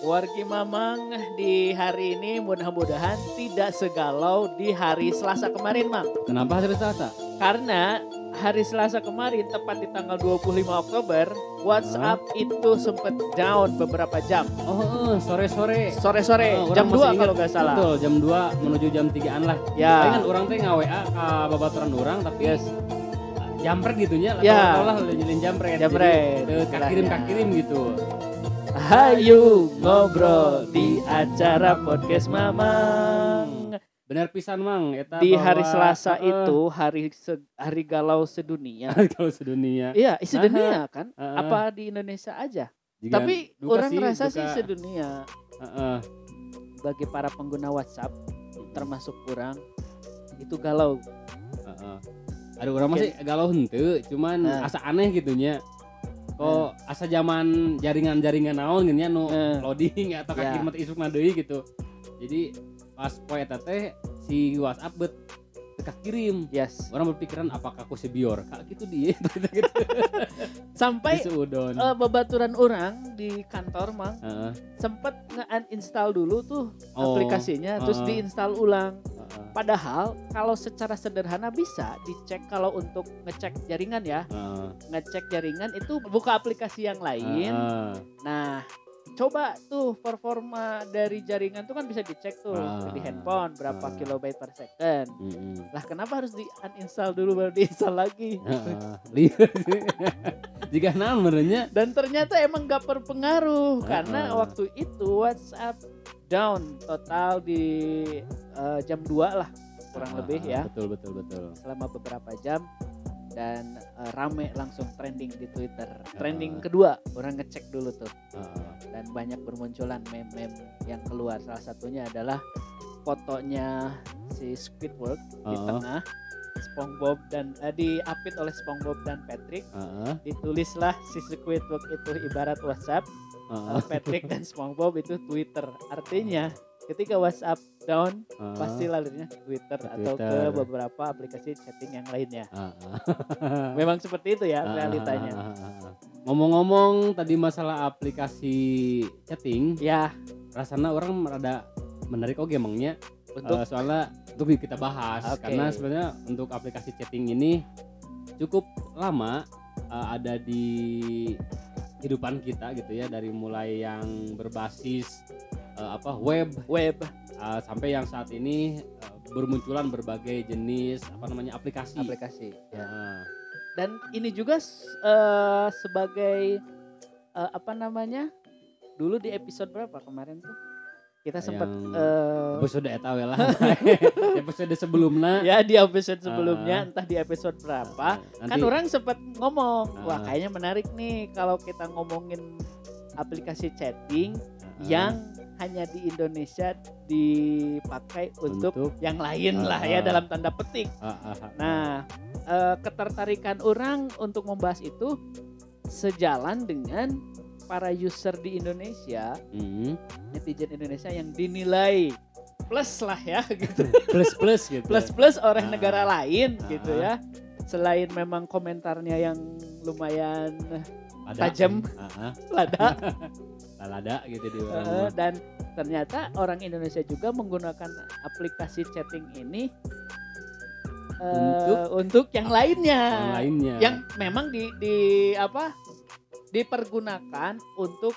Wargi Mamang di hari ini mudah-mudahan tidak segalau di hari Selasa kemarin, Mang. Kenapa hari Selasa? Karena hari Selasa kemarin tepat di tanggal 25 Oktober, WhatsApp itu sempat down beberapa jam. Oh, sore-sore. Sore-sore, Oh, jam 2 orang masih ingat. kalau nggak salah. Betul, jam 2 menuju jam 3-an lah. Ya. Tapi kan orang teh nge-WA ke babaturan orang tapi Yes. jampret gitu nya. Ya. lah jadiin jampret. Jampret, Jadi, eh, kakirim istilahnya. kakirim gitu. Hayu ngobrol di acara podcast Mamang. Benar pisan Mang eta Di bahwa- hari Selasa Heeh. itu hari se- hari galau sedunia. kalau sedunia. Iya, sedunia kan? Heeh. Apa di Indonesia aja? Jika Tapi orang sih, ngerasa sih duka. sedunia Heeh. bagi para pengguna WhatsApp termasuk orang itu galau. Heeh. Ada orang masih galau henteu, cuman Nah. asa aneh gitunya. Kok asa zaman jaringan-jaringan naon gini nu Eh. loading atau Ya. kaki mat isukna deui gitu. Jadi pas poe teh si WhatsApp bet teka kirim. Yes. Orang berpikiran apakah aku sebior? Kak gitu dia gitu. Sampai Di seudon. eh, babaturan orang di kantor mang Heeh. sempet nge-uninstall dulu tuh Oh, aplikasinya terus heeh. diinstal ulang. Heeh. Padahal kalau secara sederhana bisa dicek kalau untuk ngecek jaringan ya, Heeh. ngecek jaringan itu buka aplikasi yang lain. Heeh. Nah, coba tuh performa dari jaringan tuh kan bisa dicek tuh Ah. di handphone berapa Ah. kilobyte per second. Mm-mm. Lah kenapa harus di uninstall dulu baru diinstal lagi? Heeh. Lihat. Jika menurutnya Dan ternyata emang gak berpengaruh karena Ah. waktu itu WhatsApp down total di eh, jam 2 lah kurang Ah, lebih ya Betul betul betul. selama beberapa jam dan eh, rame langsung trending di Twitter. Ah. Trending kedua orang ngecek dulu tuh Heeh. dan banyak bermunculan meme-meme yang keluar. Salah satunya adalah fotonya si Squidward di Ah. tengah SpongeBob dan eh, diapit oleh SpongeBob dan Patrick Heeh. ditulislah si Squidward itu ibarat WhatsApp, eh, Patrick dan SpongeBob itu Twitter. Artinya ketika WhatsApp down Heeh. pasti larinya ke Twitter, Ke atau ke Twitter. beberapa aplikasi chatting yang lainnya. Heeh. Memang seperti itu ya Ah, realitanya. Ngomong-ngomong tadi masalah aplikasi chatting, Ya, rasanya orang rada menarik oke emangnya untuk Eh, soalnya untuk kita bahas Oke. karena sebenarnya untuk aplikasi chatting ini cukup lama eh, ada di kehidupan kita gitu ya dari mulai yang berbasis eh, apa web web, eh, sampai yang saat ini eh, bermunculan berbagai jenis apa namanya aplikasi. aplikasi. Ya. Dan ini juga eh, sebagai eh, apa namanya? Dulu di episode berapa kemarin tuh? Kita sempat eh, episode eta we lah. episode sebelumnya ya di episode sebelumnya entah di episode berapa nanti kan orang sempat ngomong wah Ah. kayaknya menarik nih kalau kita ngomongin aplikasi chatting yang hanya di Indonesia dipakai untuk, Untuk- yang lain lah ya Ah. dalam tanda petik. ah, ah, ah, Nah, eh, ketertarikan orang untuk membahas itu sejalan dengan para user di Indonesia, hmm. netizen Indonesia yang dinilai plus lah ya gitu. plus plus gitu plus plus orang Ah. negara lain Ah. gitu ya. Selain memang komentarnya yang lumayan tajam. Ah, ah. lada Lalada gitu di mah. dan ternyata orang Indonesia juga menggunakan aplikasi chatting ini Untuk? untuk yang lainnya. yang lainnya Yang memang di di apa? dipergunakan untuk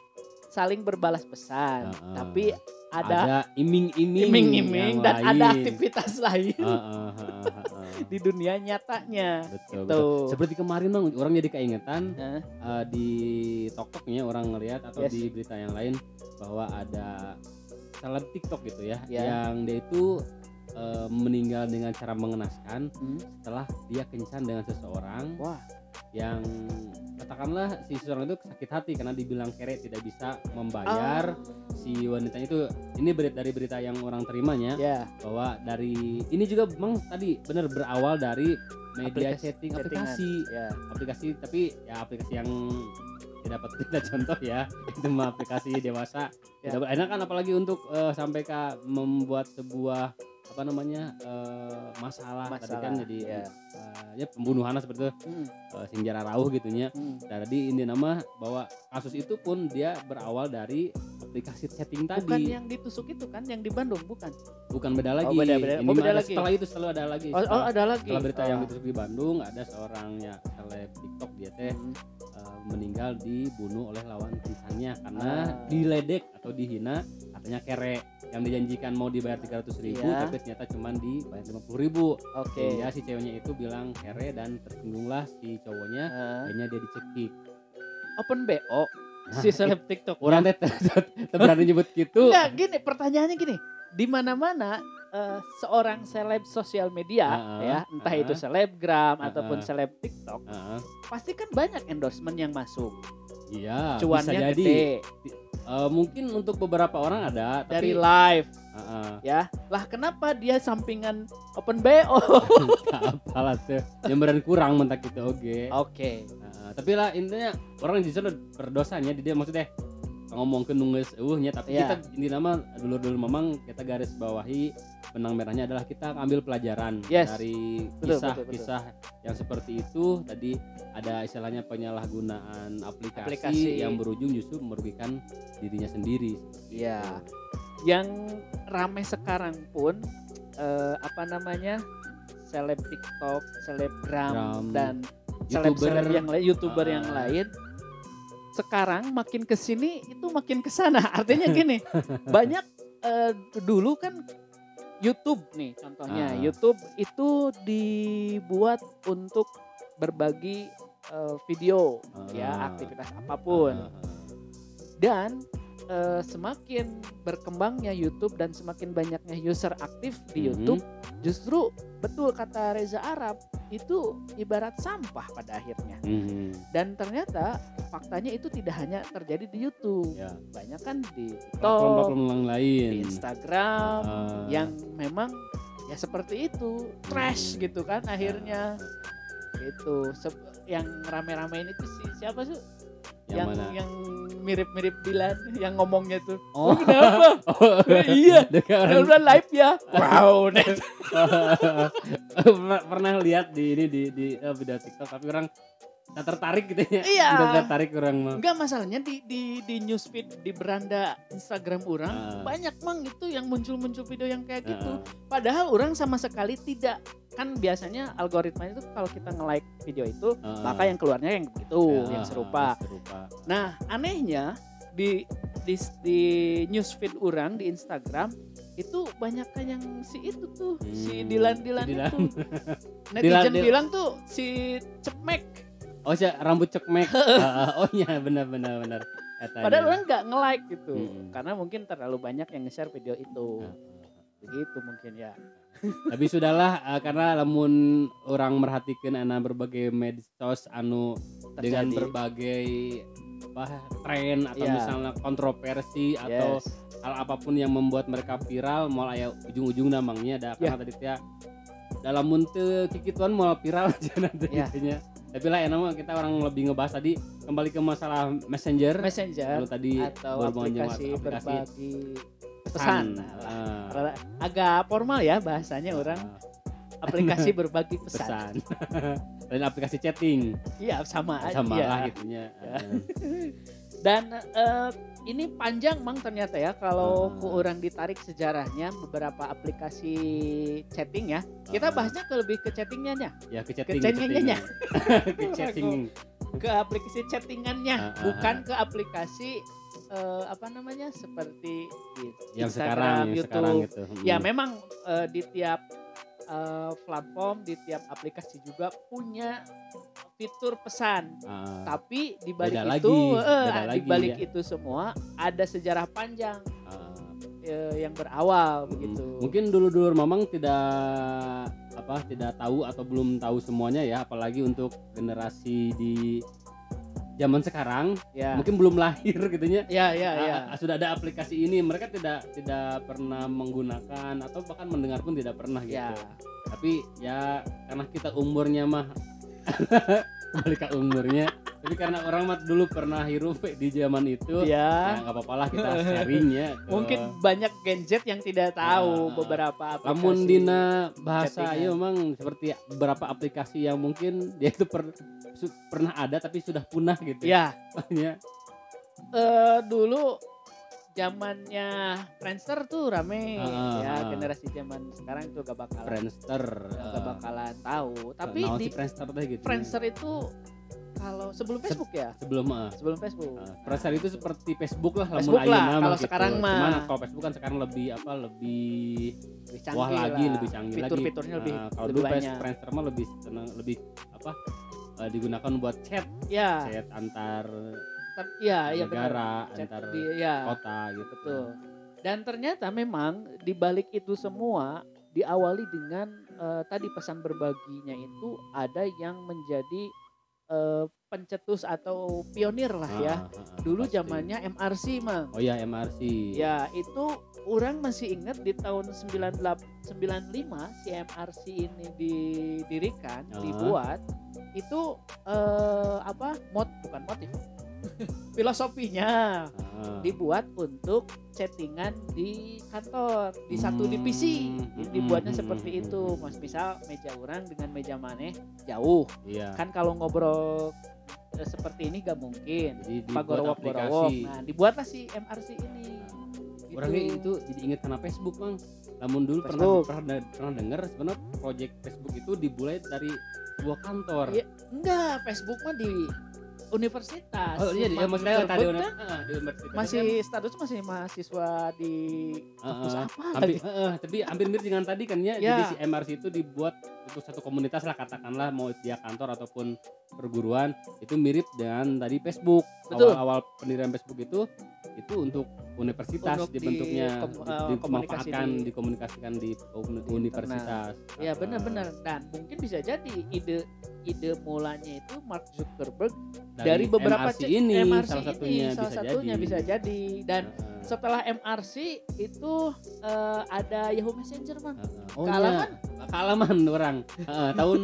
saling berbalas pesan. Ah, ah. Tapi ada ada iming-iming iming-iming yang dan ada lain. aktivitas lain Ah, ah, ah, ah, ah. di dunia nyatanya. betul, Gitu. betul. seperti kemarin bang orang jadi keingetan Nah, eh, di TokToknya orang ngelihat atau Yes. di berita yang lain bahwa ada salah TikTok gitu ya Ya. yang dia itu eh, meninggal dengan cara mengenaskan hmm, setelah dia kencan dengan seseorang wah, yang katakanlah si seseorang itu sakit hati karena dibilang kere tidak bisa membayar Ah, si wanitanya itu. Ini berita dari berita yang orang terimanya ya, bahwa dari ini juga memang tadi benar berawal dari media Aplikasi- chatting aplikasi. Ya. aplikasi tapi ya aplikasi yang tidak dapat kita contoh ya itu mah aplikasi dewasa. Ya. tidak enak kan apalagi untuk eh, sampai ke membuat sebuah apa namanya eh, masalah, tadi Masalah, kan jadi ya. eh, ya pembunuhan seperti itu Hmm, eh, sing jara rauh gitunya hmm. Nah, tadi ini nama bahwa kasus itu pun dia berawal dari aplikasi chatting Bukan tadi yang ditusuk itu kan, yang di Bandung bukan? bukan beda lagi Oh, beda- beda- Ini oh, beda lagi. setelah itu selalu ada lagi Oh, oh setelah, ada lagi. setelah berita yang Oh. ditusuk di Bandung ada seorang ya seleb TikTok dia teh Hmm. eh, meninggal dibunuh oleh lawan kisahnya karena Ah. diledek atau dihina katanya kere yang dijanjikan mau dibayar 300 ribu Iya. tapi ternyata cuma dibayar 50 ribu Oke. sehingga si ceweknya itu bilang kere dan tersinggunglah si cowoknya akhirnya dia dicekik open BO Nah, si seleb TikTok. orang teh berani nyebut gitu Enggak, gini pertanyaannya gini. Di mana-mana eh, seorang seleb sosial media Ah, ya, entah ah. itu selebgram Ah, ataupun ah. seleb TikTok, Heeh. pasti kan banyak endorsement yang masuk. iya bisa Cuannya jadi gede Eh, mungkin untuk beberapa orang ada dari tapi live Heeh. ya. Lah kenapa dia sampingan open BO? apalah tuh yang beran kurang mentak gitu oke Oke. Nah, tapi lah intinya orang justru berdosanya di dia maksudnya ngomong ke nungges uhnya tapi Iya. kita ini nama dulu dulu memang kita garis bawahi benang merahnya adalah kita ambil pelajaran Yes. dari Betul, kisah betul, betul. kisah yang seperti itu tadi ada istilahnya penyalahgunaan aplikasi, Aplikasi. yang berujung justru merugikan dirinya sendiri Iya. Yang rame sekarang pun eh, apa namanya? seleb TikTok, selebgram Gram, dan seleb-seleb yang lain, youtuber yang Ah. lain. Sekarang makin ke sini itu makin ke sana. Artinya gini, banyak eh, dulu kan YouTube nih contohnya. Ah. YouTube itu dibuat untuk berbagi eh, video ya Ah. aktivitas apa pun ah. dan eh, semakin berkembangnya YouTube dan semakin banyaknya user aktif di Mhm. YouTube justru betul kata Reza Arab itu ibarat sampah pada akhirnya. Mhm. dan ternyata faktanya itu tidak hanya terjadi di YouTube. Ya. Banyak kan di TikTok platform-platform yang lain. di Instagram Ah. yang memang ya seperti itu trash gitu kan akhirnya. Itu Se- yang rame-ramein itu si siapa sih? Yang, yang mana? yang mirip-mirip Dilan yang ngomongnya tuh. Oh. Kenapa? Oh, iya. Dekat orang Dilan live ya. Wow net. pernah, pernah lihat di ini di di eh, video TikTok tapi orang tak tertarik gitu ya. Iya. Tak tertarik orang mah. enggak masalahnya di di di newsfeed di beranda Instagram orang Ah. banyak mang itu yang muncul-muncul video yang kayak gitu Ah, padahal orang sama sekali tidak kan biasanya algoritma itu kalau kita nge-like video itu ah, maka yang keluarnya yang begitu ah, yang serupa serupa. Nah, anehnya di di di newsfeed orang di Instagram itu banyak kan yang si itu tuh si Hmm, Dilan Dilan si Dilan. itu. Netizen Dilan- bilang tuh si Cemek. Oh, si rambut cekmek. Ah, oh iya benar benar benar. Padahal orang nggak nge-like gitu. Hmm. Karena mungkin terlalu banyak yang nge-share video itu. Ah, ah. Begitu mungkin ya. Tapi sudahlah eh, karena lamun orang merhatikan anak berbagai medsos anu dengan Terjadi. berbagai apa tren atau Iya. misalnya kontroversi atau Yes. hal apa pun yang membuat mereka viral mau aya ujung-ujung namangnya ada Ya. karena tadi teh dalam munte kikituan mau viral aja nanti Ya. Tapi lah enak mah kita orang lebih ngebahas tadi kembali ke masalah messenger. Messenger Lalu tadi atau aplikasi, aplikasi. berbagi pesan. Ah, Rada- Agak formal ya bahasanya orang. Ah, aplikasi berbagi pesan. pesan. Dan aplikasi chatting. Iya sama aja. sama lah gitunya Ya. Dan eh, ini panjang mang ternyata ya kalau Ah. ku orang ditarik sejarahnya beberapa aplikasi chatting ya. Kita Ah. bahasnya ke lebih ke chattingnya nya, ya ke chatting chattingnya. ke chatting ke aplikasi chattingannya, Ah, ah, bukan ke aplikasi eh, apa namanya seperti di yang Instagram, sekarang yang YouTube. sekarang gitu Ya Hmm. memang eh, di tiap eh, platform, di tiap aplikasi juga punya fitur pesan. Ah, Tapi di balik itu, lagi, eh, beda di lagi balik ya. itu semua ada sejarah panjang ah. eh, yang berawal Mm, begitu. Mungkin dulu-dulu memang tidak apa tidak tahu atau belum tahu semuanya ya, apalagi untuk generasi di zaman sekarang ya. mungkin belum lahir gitunya. Ya, ya, ya. Ah, sudah ada aplikasi ini, mereka tidak tidak pernah menggunakan atau bahkan mendengar pun tidak pernah gitu. Ya. Tapi ya karena kita umurnya mah kembali ke umurnya. Tapi karena orang mah dulu pernah hirup di zaman itu, ya Ya. nggak apa-apa lah kita sharing ya. ke- Mungkin banyak Gen Z yang tidak tahu Ah. beberapa aplikasi. Lamun dina bahasa ya memang seperti beberapa aplikasi yang mungkin dia itu per- su- pernah ada tapi sudah punah gitu. Ya, Ya. eh, dulu zamannya Friendster tuh rame Ah, ya generasi zaman sekarang itu gak bakalan Friendster. gak bakalan tahu tapi Naon di si Friendster teh gitu. Friendster itu kalau sebelum Facebook ya sebelum eh, sebelum Facebook Uh, Friendster itu seperti Facebook lah, Facebook lah, kalau gitu. sekarang mah. Cuman kalau Facebook kan sekarang lebih apa lebih lebih canggih wah lagi, lah. lebih canggih lagi. fitur-fiturnya lebih Nah, kalau lebih dulu banyak Friendster mah lebih senang lebih apa eh, digunakan buat chat, ya chat antar ter- ya ya negara, antar di- ya kota gitu. betul dan ternyata memang di balik itu semua diawali dengan eh, tadi pesan berbaginya itu ada yang menjadi eh, pencetus atau pionir lah ya Ah, ah, ah, dulu pasti. zamannya MRC mang Oh ya MRC. Ya, itu orang masih ingat di tahun 98 95 si MRC ini didirikan, Ah. dibuat itu eh apa? Mot bukan motif. Filosofinya Ah. dibuat untuk chattingan di kantor, di satu divisi. Hmm, Dibuatnya hmm, seperti hmm, itu. hmm. Mas misal meja orang dengan meja maneh jauh. Iya. Kan kalau ngobrol eh, seperti ini gak mungkin. Jadi Pak dibuat gorowok. Nah, dibuatlah si MRC ini. Gitu. Orangnya itu jadi inget karena Facebook bang. Namun dulu pernah Facebook. pernah pernah dengar sebenarnya project Facebook itu dimulai dari sebuah kantor. Iya, Enggak, Facebook mah di universitas. Oh iya, Mark maksudnya tadi kan ah, di universitas masih kan, status masih mahasiswa di kampus ah, apa hampir, tapi hampir mirip dengan tadi kan ya. Ya. Jadi si MRC itu dibuat untuk satu komunitas lah katakanlah mau dia kantor ataupun perguruan itu mirip dengan tadi Facebook. Betul. Awal-awal pendirian Facebook itu itu untuk universitas Untuk di dibentuknya kom- di- eh, dimanfaatkan di- dikomunikasikan di, Di universitas. Ya benar-benar dan mungkin bisa jadi ide ide mulanya itu Mark Zuckerberg dari, beberapa MRC ini MRC salah ini, satunya salah bisa satunya jadi. bisa jadi dan Heeh. setelah MRC itu eh, ada Yahoo Messenger man Heeh. Oh, Kealaman? iya. kealaman orang Heeh, tahun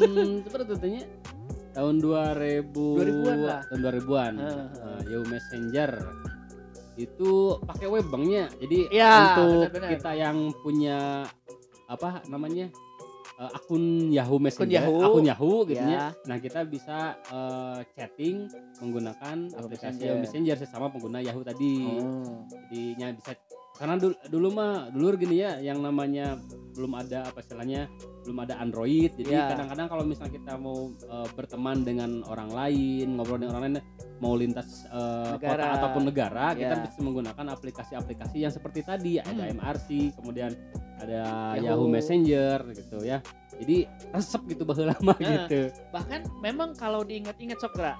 seperti itu nya tahun 2000 2000-an lah. tahun 2000-an Heeh. Heeh, Yahoo Messenger itu pakai web bangnya jadi Ya, untuk benar-benar. kita yang punya apa namanya eh, akun Yahoo Messenger Yahoo. akun Yahoo gitu Ya. ya. nah kita bisa eh, chatting menggunakan Yahoo aplikasi Messenger. Yahoo Messenger sesama pengguna Yahoo tadi Oh. jadinya bisa karena dulu, dulu mah dulu gini ya yang namanya belum ada apa istilahnya belum ada Android jadi Ya. kadang-kadang kalau misalnya kita mau eh, berteman dengan orang lain ngobrol dengan orang lain mau lintas eh, kota ataupun negara kita Ya. bisa menggunakan aplikasi-aplikasi yang seperti tadi ada Hmm. MRC kemudian ada Yahoo. Yahoo, Messenger gitu ya jadi resep gitu bahwa lama Nah, gitu bahkan memang kalau diingat-ingat Sokra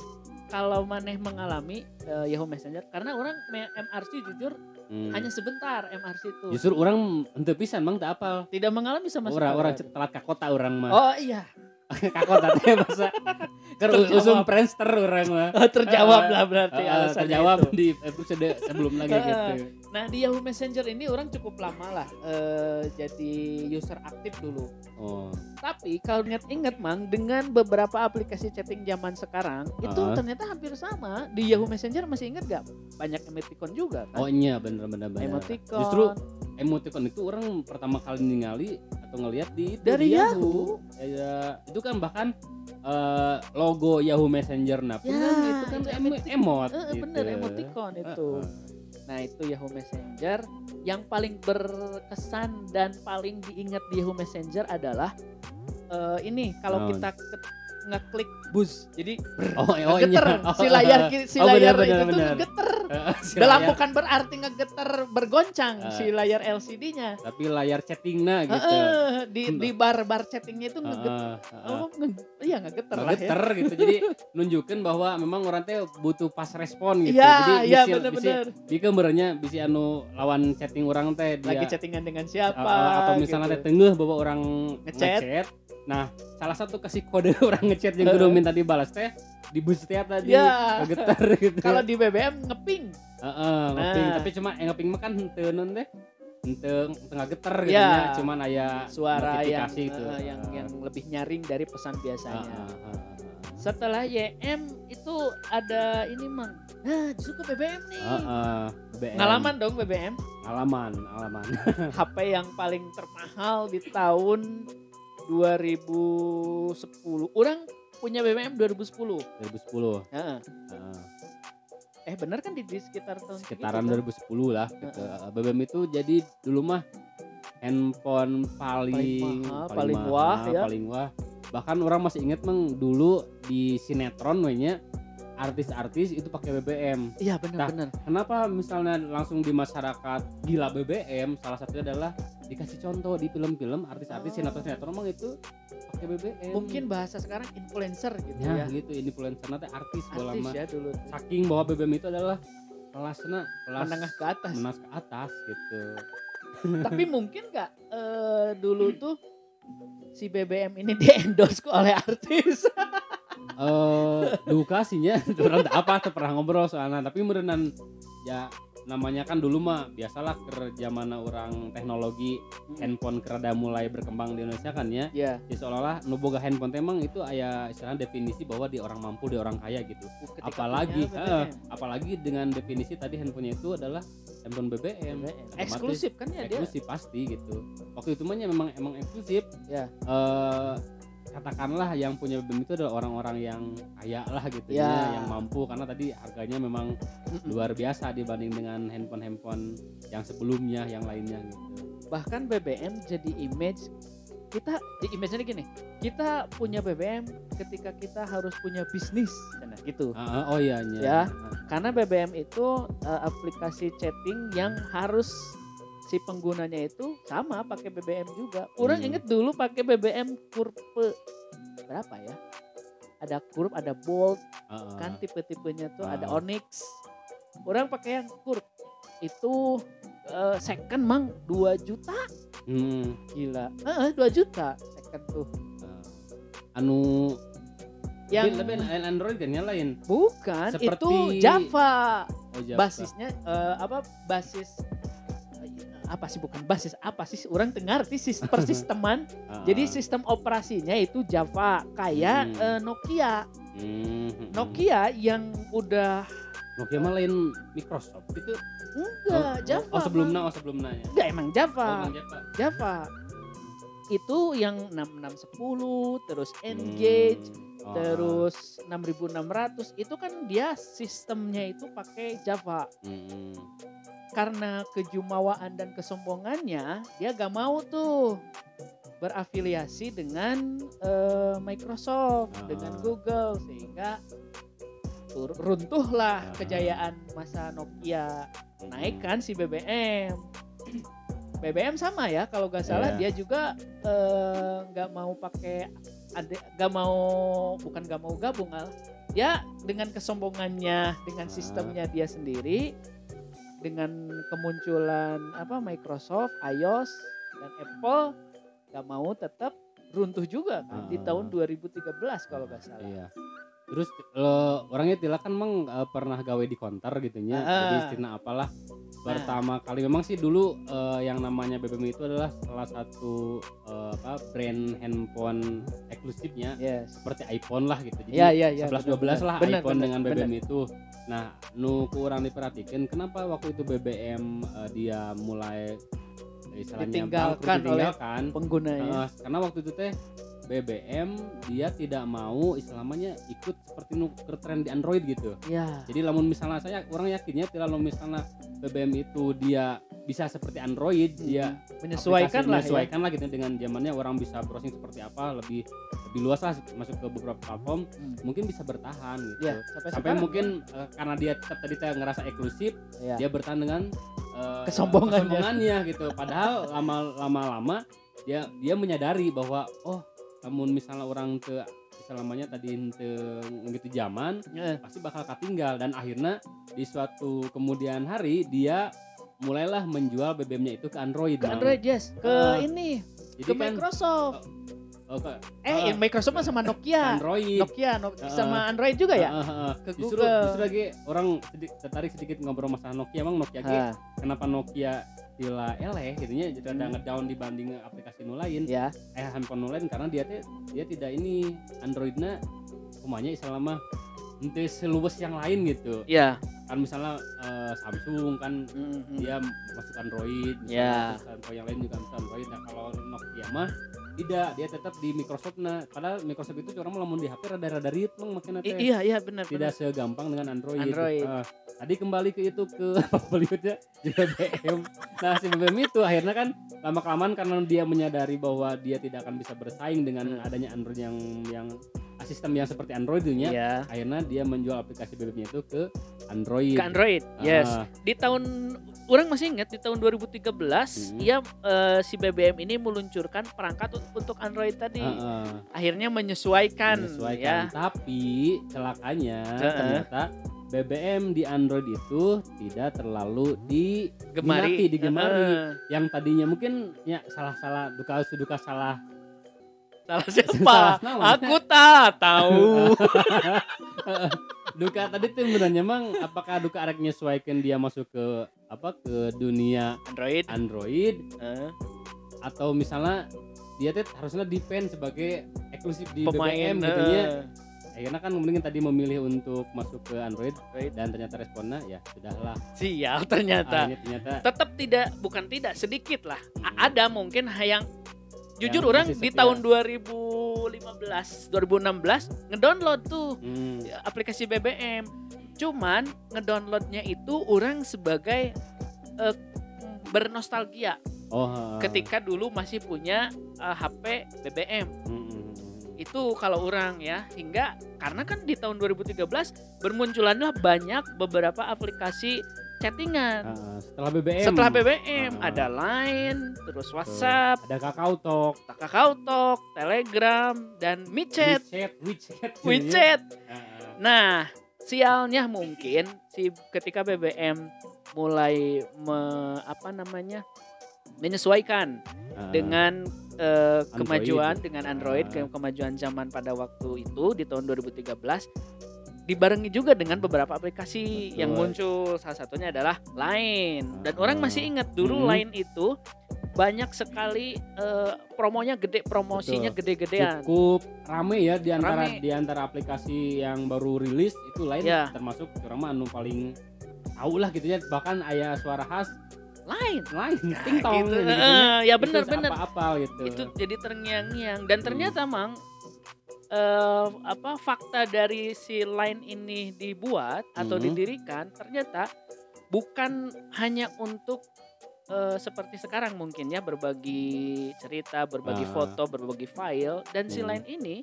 kalau maneh mengalami eh, Yahoo Messenger karena orang MRC jujur Hmm. hanya sebentar MRC itu justru orang ente pisan mang tak apal tidak mengalami sama sekali. orang telat ke kota orang mah oh iya kakota teh masa Ker Terjawab. usum Friendster orang mah. Terjawab Eh, lah berarti Eh, alasannya terjawab itu. di episode sebelum lagi gitu. nah di Yahoo Messenger ini orang cukup lama lah eh, jadi user aktif dulu. Oh. Tapi kalau ingat-ingat mang dengan beberapa aplikasi chatting zaman sekarang itu Ah. ternyata hampir sama. Di Yahoo Messenger masih ingat gak banyak emoticon juga kan? Oh iya bener bener bener. Emoticon. Justru emoticon itu orang pertama kali ningali atau ngelihat di itu, Dari di Yahoo. Ya, itu kan bahkan eh, logo Yahoo Messenger nah pun Ya, kan itu kan itu emot Eh, gitu. bener emoticon itu Heeh. Nah itu Yahoo Messenger yang paling berkesan dan paling diingat di Yahoo Messenger adalah eh, ini kalau Naon? kita ke- ngeklik bus jadi oh oh iya. Oh, si layar ki- si Oh, layar bener, itu tuh bener. ngegeter Si dalam layar- bukan berarti ngegeter bergoncang Eh. si layar LCD-nya tapi layar chattingnya gitu. Di di bar bar chattingnya itu ngegeter. Heeh, heeh. oh, nge- iya ngegeter lah ya. Gitu. Jadi nunjukin bahwa memang orang teh butuh pas respon gitu. Iya jadi iya bisa- bener-bener bisa di kemernya bisa anu lawan chatting orang teh dia lagi chattingan dengan siapa uh, atau misalnya gitu. teh tengah bahwa orang Ngechat. ngechat nah salah satu kasih kode orang ngechat yang kudu minta dibalas teh di bus teh tadi Ya. gitu kalau di BBM ngeping Heeh, ngeping Nah. tapi cuma yang ngeping mah kan henteu non teh henteu tengah geter gitu Ya. ya cuman aya suara yang itu. eh, yang Ah. yang lebih nyaring dari pesan biasanya. Ah, ah, ah, Setelah YM itu ada ini mang. Nah, justru ke BBM nih. Ah, ah. BBM. Pengalaman dong BBM. Pengalaman, pengalaman. HP yang paling termahal di tahun 2010. Orang punya BBM 2010. 2010. Heeh. Heeh. eh bener kan di, di sekitar tahun sekitaran segitu, 2010 lah gitu. BBM itu jadi dulu mah handphone paling Paling mahal, paling wah, ya. paling wah. Bahkan orang masih inget mang dulu di sinetron nya artis-artis itu pakai BBM. iya bener Nah, Kenapa misalnya langsung di masyarakat gila BBM? Salah satunya adalah dikasih contoh di film-film artis-artis Oh. sinetron-sinetron emang itu pakai BBM. mungkin bahasa sekarang influencer gitu ya, ya, gitu influencer nanti artis artis mah. ya dulu. Saking bahwa BBM itu adalah kelasnya kelas menengah ke atas menengah ke atas gitu. tapi mungkin nggak eh, dulu tuh si BBM ini di endorse oleh artis eh duka sih nya. Orang tak apa tuh pernah ngobrol soalnya. Tapi merenan ya namanya kan dulu mah biasalah kerja mana orang teknologi handphone kerada mulai berkembang di Indonesia kan ya. Ya. Ya seolah-olah nuboga handphone emang itu aya istilah definisi bahwa di orang mampu di orang kaya gitu. Ketika apalagi punya eh, apalagi dengan definisi tadi handphonenya itu adalah handphone BBM, BBM. Eksklusif kan ya dia? eksklusif pasti gitu. Waktu itu mah memang emang eksklusif. Ya. Eh, katakanlah yang punya BBM itu adalah orang-orang yang kaya lah gitu Ya. ya yang mampu karena tadi harganya memang luar biasa dibanding dengan handphone-handphone yang sebelumnya yang lainnya gitu bahkan BBM jadi image kita di image-nya gini kita punya BBM ketika kita harus punya bisnis nah gitu ah, oh iya iya. Ya. Karena BBM itu eh, aplikasi chatting yang harus si penggunanya itu sama pakai BBM juga. Orang Hmm. inget dulu pakai BBM kurve berapa ya? Ada kurve, ada bold, ah. kan tipe-tipenya tuh ada Ah. onyx. Orang pakai yang kurve itu eh, second mang 2 juta Hmm, gila. Heeh, 2 juta second tuh. ah. anu Yang tapi tapi Android kan yang lain bukan seperti- itu Java. oh Java. basisnya eh, apa basis apa sih bukan basis apa sih orang dengar sih sis- persisteman Ah, jadi sistem operasinya itu Java kayak Hmm. eh, Nokia. Hmm, hmm, Nokia yang udah Nokia mah lain Microsoft. Itu enggak oh, Java. oh sebelumnya oh sebelumnya ya. Enggak emang oh, Java Bang Java. Java. Itu yang 6610 terus Engage Hmm, oh, terus 6600 itu kan dia sistemnya itu pakai Java. Hmm, karena kejumawaan dan kesombongannya dia gak mau tuh berafiliasi dengan eh, Microsoft Ah. dengan Google sehingga runtuhlah Ah. kejayaan masa Nokia hmm. naik kan si BBM BBM sama ya kalau gak salah Iya. dia juga eh, nggak mau pakai nggak mau bukan nggak mau gabung al dia dengan kesombongannya dengan Ah. sistemnya dia sendiri dengan kemunculan apa Microsoft iOS dan Apple nggak mau tetap runtuh juga kan di Ah. tahun 2013 kalau nggak salah Iya. Terus lo orangnya Tila kan emang eh, pernah gawe di konter gitu nya. Ah. Jadi istilah apalah pertama kali memang sih dulu eh, yang namanya BBM itu adalah salah satu eh, apa brand handphone eksklusifnya yes seperti iPhone lah gitu. Jadi ya ya ya 11 12 lah benar, iPhone benar, dengan. BBM itu. Nah, nu kurang diperhatikan kenapa waktu itu BBM eh, dia mulai eh, istilahnya Ditinggalkan bangkrut, oleh ditinggalkan. penggunanya Uh, karena waktu itu teh BBM dia tidak mau istilahnya ikut seperti nuker tren di Android gitu. ya Jadi lamun misalnya saya orang yakinnya tidak lamun misalnya BBM itu dia bisa seperti Android, dia aplikasi menyesuaikan lah ya menyesuaikan lah gitu dengan zamannya orang bisa browsing seperti apa lebih lebih luas lah masuk ke beberapa platform Hmm. mungkin bisa bertahan gitu. ya sampai, Sampai mungkin uh, karena dia tetap tadi saya ngerasa eksklusif, ya. dia bertahan dengan uh, Kesombongannya. kesombongannya gitu. Padahal lama lama-lama dia dia menyadari bahwa oh, namun misalnya orang ke selamanya tadi gitu zaman Ya. pasti bakal ketinggal dan akhirnya di suatu kemudian hari dia mulailah menjual BBM-nya itu ke Android. ke Bang. Android yes ke Ah. ini Jadi ke kan Microsoft oh, ke eh ah. Microsoft mah sama Nokia Android. Nokia no- Ah. sama Android juga ya Ah, ah, ah. ke Justru, Google. justru lagi orang sedi- tertarik sedikit ngobrol masalah Nokia, emang Nokia Ah, kenapa Nokia tila eleh gitu nya jadi ada Hmm. ngedown dibanding aplikasi nu lain ya eh handphone nu lain karena dia dia tidak ini Androidnya kumanya istilahnya ente seluas yang lain gitu ya kan misalnya eh, Samsung kan Mhm. dia masuk Android Ya. misalnya, terus handphone yang lain juga masuk Android nah kalau Nokia mah tidak dia tetap di Microsoft nah padahal Microsoft itu orang lamun di HP rada-rada ritme makin I- iya iya benar tidak benar. segampang dengan Android. Android. Ah, tadi kembali ke itu ke Hollywoodnya BBM. Nah si BBM itu akhirnya kan lama kelamaan karena dia menyadari bahwa dia tidak akan bisa bersaing dengan Hmm. adanya Android yang yang sistem yang seperti Android itu ya. Iya. Akhirnya dia menjual aplikasi BBM itu ke Android. Ke Android. Yes. Ah, Di tahun orang masih ingat di tahun 2013 Hmm. ia eh, si BBM ini meluncurkan perangkat un- untuk Android tadi. ah, ah. Akhirnya menyesuaikan, menyesuaikan. ya. Tapi celakanya Heeh. ternyata BBM di Android itu tidak terlalu di Gemari. Minati, digemari. Heeh. yang tadinya mungkin ya salah-salah duka duka salah Salah siapa? Salah. Aku tak tahu. duka tadi tuh sebenarnya emang apakah duka arek nyesuaikan dia masuk ke apa ke dunia Android. Android eh, atau misalnya dia tuh harusnya depend sebagai eksklusif di pemain. BBM gitu ya akhirnya kan mending tadi memilih untuk masuk ke Android Android. dan ternyata responnya ya sudahlah Sial ternyata. akhirnya ternyata Tetap tidak, bukan tidak, sedikit lah. A- ada mungkin yang jujur orang di tahun 2015, 2016 ngedownload tuh hmm, aplikasi BBM. Cuman ngedownloadnya itu orang sebagai eh, bernostalgia oh ketika dulu masih punya eh, HP BBM. Hmm. Itu kalau orang ya hingga karena kan di tahun 2013 bermunculanlah banyak beberapa aplikasi chattingan. Ah, setelah BBM Setelah BBM Ah. ada Line, terus WhatsApp, ada Kakao Talk. KakaoTalk, Telegram dan MiChat, WeChat WeChat. WeChat. Ah, Nah, sialnya mungkin si ketika BBM mulai me- apa namanya menyesuaikan ah, dengan Android. kemajuan dengan Android ke kemajuan zaman pada waktu itu di tahun 2013 dibarengi juga dengan beberapa aplikasi yang Betul. muncul salah satunya adalah Line dan orang masih ingat dulu Hmm. Line itu banyak sekali eh, promonya gede promosinya gede-gedean cukup rame ya di antara Rame. di antara aplikasi yang baru rilis itu lain Ya. termasuk orang mah anu paling tahu lah gitu ya bahkan ayah suara khas Line lain Nah, ting tong gitu. gitu, Eh, ya bener-bener apa gitu itu jadi terngiang-ngiang dan Hmm. ternyata mang eh, apa fakta dari si line ini dibuat atau Hmm. didirikan ternyata bukan hanya untuk eh, seperti sekarang mungkin ya berbagi cerita, berbagi Ah. foto, berbagi file dan si Hmm. line ini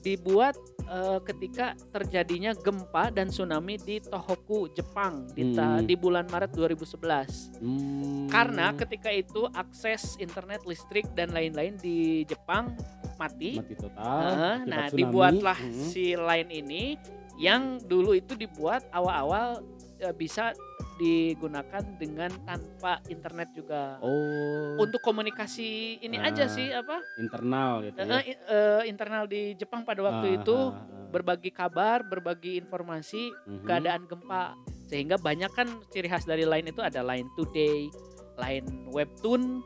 dibuat eh, ketika terjadinya gempa dan tsunami di Tohoku, Jepang di Hmm. di bulan Maret 2011. Hmm. Karena ketika itu akses internet, listrik dan lain-lain di Jepang mati. mati total akibat nah, tsunami. dibuatlah Hmm. si line ini yang dulu itu dibuat awal-awal e, bisa digunakan dengan tanpa internet juga. oh Untuk komunikasi ini aja Ah, sih apa? internal gitu ya eh, eh, internal di Jepang pada waktu Ah, itu ah, ah. berbagi kabar, berbagi informasi Mhm. keadaan gempa sehingga banyak kan ciri khas dari line itu ada line today line webtoon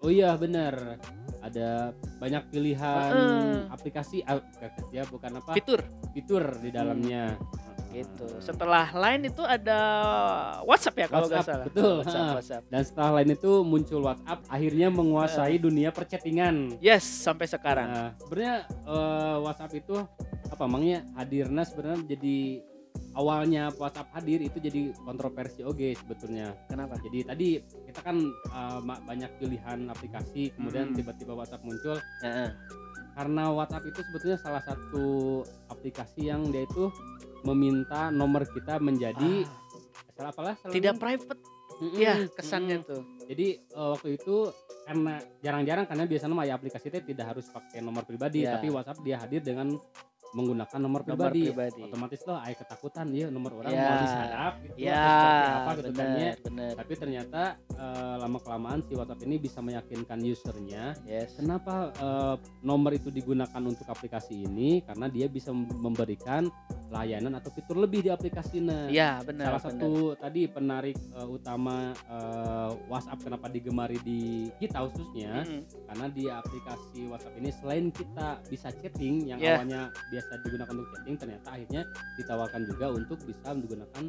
Oh iya benar. Ada banyak pilihan Heeh. aplikasi aplikasi ya bukan apa fitur fitur di dalamnya. gitu setelah line itu ada WhatsApp ya kalau nggak salah betul, WhatsApp, ha. WhatsApp. Dan setelah lain itu muncul WhatsApp akhirnya menguasai dunia perchattingan. yes sampai sekarang Nah, sebenarnya eh, WhatsApp itu apa emangnya hadirnya sebenarnya jadi awalnya WhatsApp hadir itu jadi kontroversi oke sebetulnya. kenapa Jadi tadi kita kan ma- banyak pilihan aplikasi kemudian Hmm. tiba-tiba WhatsApp muncul Heeh. karena WhatsApp itu sebetulnya salah satu aplikasi yang dia itu meminta nomor kita menjadi Ah, salah apalah salah tidak ini? private Mm-mm, ya kesannya mm-mm. tuh jadi eh, waktu itu karena jarang-jarang karena biasanya mah ya aplikasi itu tidak harus pakai nomor pribadi Ya. tapi WhatsApp dia hadir dengan menggunakan nomor nomor pribadi, pribadi otomatis loh ay ketakutan ya nomor orang Ya. mau disadap gitu ya apa gitu kan ya benar benar tapi ternyata eh, lama kelamaan si WhatsApp ini bisa meyakinkan usernya yes Kenapa eh, nomor itu digunakan untuk aplikasi ini? Karena dia bisa mem- memberikan layanan atau fitur lebih di aplikasinya. Ya benar. Salah satu tadi penarik uh, utama uh, WhatsApp kenapa digemari di kita khususnya Mm-mm. karena di aplikasi WhatsApp ini selain kita bisa chatting yang Ya. awalnya biasa digunakan untuk chatting ternyata akhirnya ditawarkan juga untuk bisa digunakan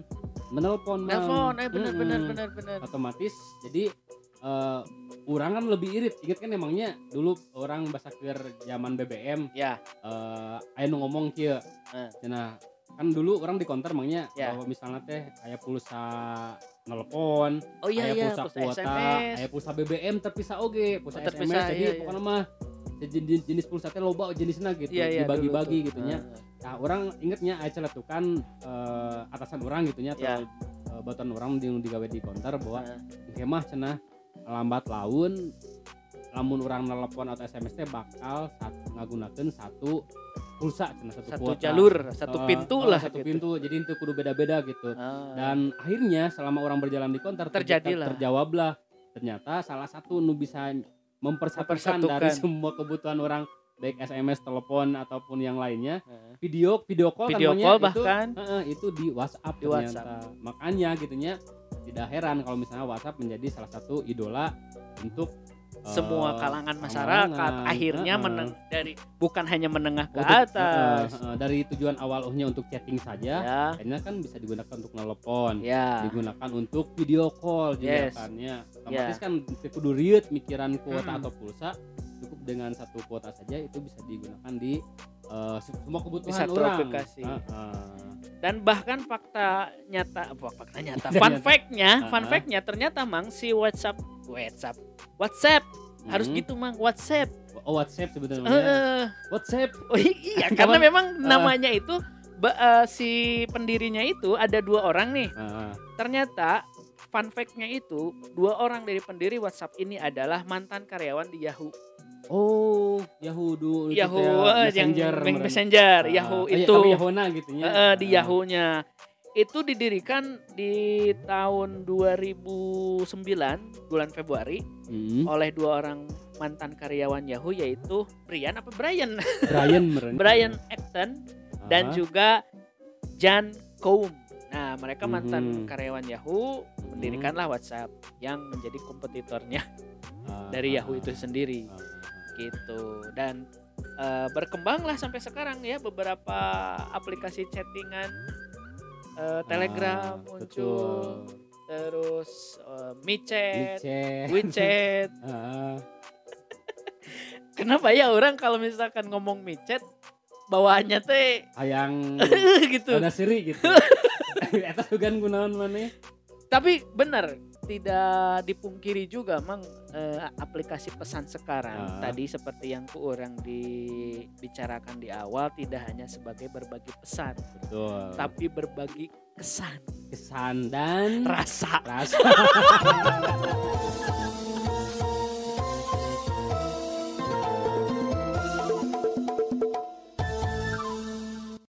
menelpon Mam. Telepon, eh benar benar Mm-mm. benar benar. otomatis jadi eh orang kan lebih irit inget kan emangnya dulu orang bahasa kir zaman BBM Ya. eh aya nu ngomong kieu Eh. nah kan dulu orang di counter emangnya Ya. bahwa misalnya teh aya pulsa nelpon Oh iya aya iya, pulsa pulsa kuota SMS. aya pulsa BBM terpisah oge pulsa Oh, terpisah, SMS jadi iya, iya. pokoknya mah jenis, jenis pulsa teh loba jenisnya gitu Iya iya. dulu dibagi-bagi tuh. gitu nya Ah. nah orang ingetnya aya celetukan eh, atasan orang gitu nya Ya. atau eh, batuan orang di digawe di counter bahwa Ah. kemah cenah lambat laun lamun orang nelpon atau SMS teh bakal sat, ngagunakeun satu pulsa cenah satu, satu kuota. jalur, satu Eh, pintu eh, lah satu gitu. pintu jadi itu kudu beda-beda gitu Ah. dan akhirnya selama orang berjalan di konter terjadi Terjadilah. terjawablah ternyata salah satu nu bisa mempersatukan, dari semua kebutuhan orang baik SMS, telepon ataupun yang lainnya. Video video call video namanya, call itu, bahkan. Heeh, itu di WhatsApp Di ternyata. Makanya gitunya tidak heran kalau misalnya WhatsApp menjadi salah satu idola untuk semua kalangan masyarakat kalangan, akhirnya heeh. meneng dari bukan hanya menengah ke untuk- atas. heeh, heeh, dari tujuan awalnya untuk chatting saja, Ya. akhirnya kan bisa digunakan untuk nelpon, Ya. digunakan untuk video call juga Yes. kan ya. Otomatis Ya. kan kudu riut mikiran kuota Hmm. atau pulsa, cukup dengan satu kuota saja itu bisa digunakan di eh, semua kebutuhan satu orang. aplikasi. Heeh. Dan bahkan fakta nyata apa fakta nyata fun fact-nya, fun fact-nya ternyata Mang si WhatsApp WhatsApp WhatsApp harus Hmm. gitu Mang WhatsApp. Oh WhatsApp sebenarnya. Heeh. WhatsApp. Oh iya, Kapan? karena memang Ah. namanya itu eh, si pendirinya itu ada dua orang nih. Heeh. Ternyata fun fact-nya itu dua orang dari pendiri WhatsApp ini adalah mantan karyawan di Yahoo. Oh, Yahoo dulu itu Yahoo teh, eh, yang. Messenger, Ah, Yahoo oh iya, itu Yahoo-na gitu eh, eh, di Ah. Yahoo-nya. Itu didirikan di tahun 2009 bulan Februari Hmm. oleh dua orang mantan karyawan Yahoo yaitu Brian apa Brian? Brian. Brian Acton dan Ah. juga Jan Koum. Nah, mereka mantan Mhm. karyawan Yahoo Mhm. mendirikanlah WhatsApp yang menjadi kompetitornya Ah, dari ah, Yahoo itu sendiri ah, gitu. Dan eh, berkembanglah sampai sekarang ya beberapa aplikasi chattingan eh, Telegram Ah, muncul, betul. terus eh, MiChat, Micet. WeChat. Kenapa ya orang kalau misalkan ngomong MiChat bawaannya teh hayang gitu. ada siri gitu. Eta sugan gunaon maneh. Tapi benar tidak dipungkiri juga mang eh, aplikasi pesan sekarang Ah. tadi seperti yang ku orang dibicarakan di awal tidak hanya sebagai berbagi pesan Betul. tapi berbagi kesan kesan dan rasa rasa.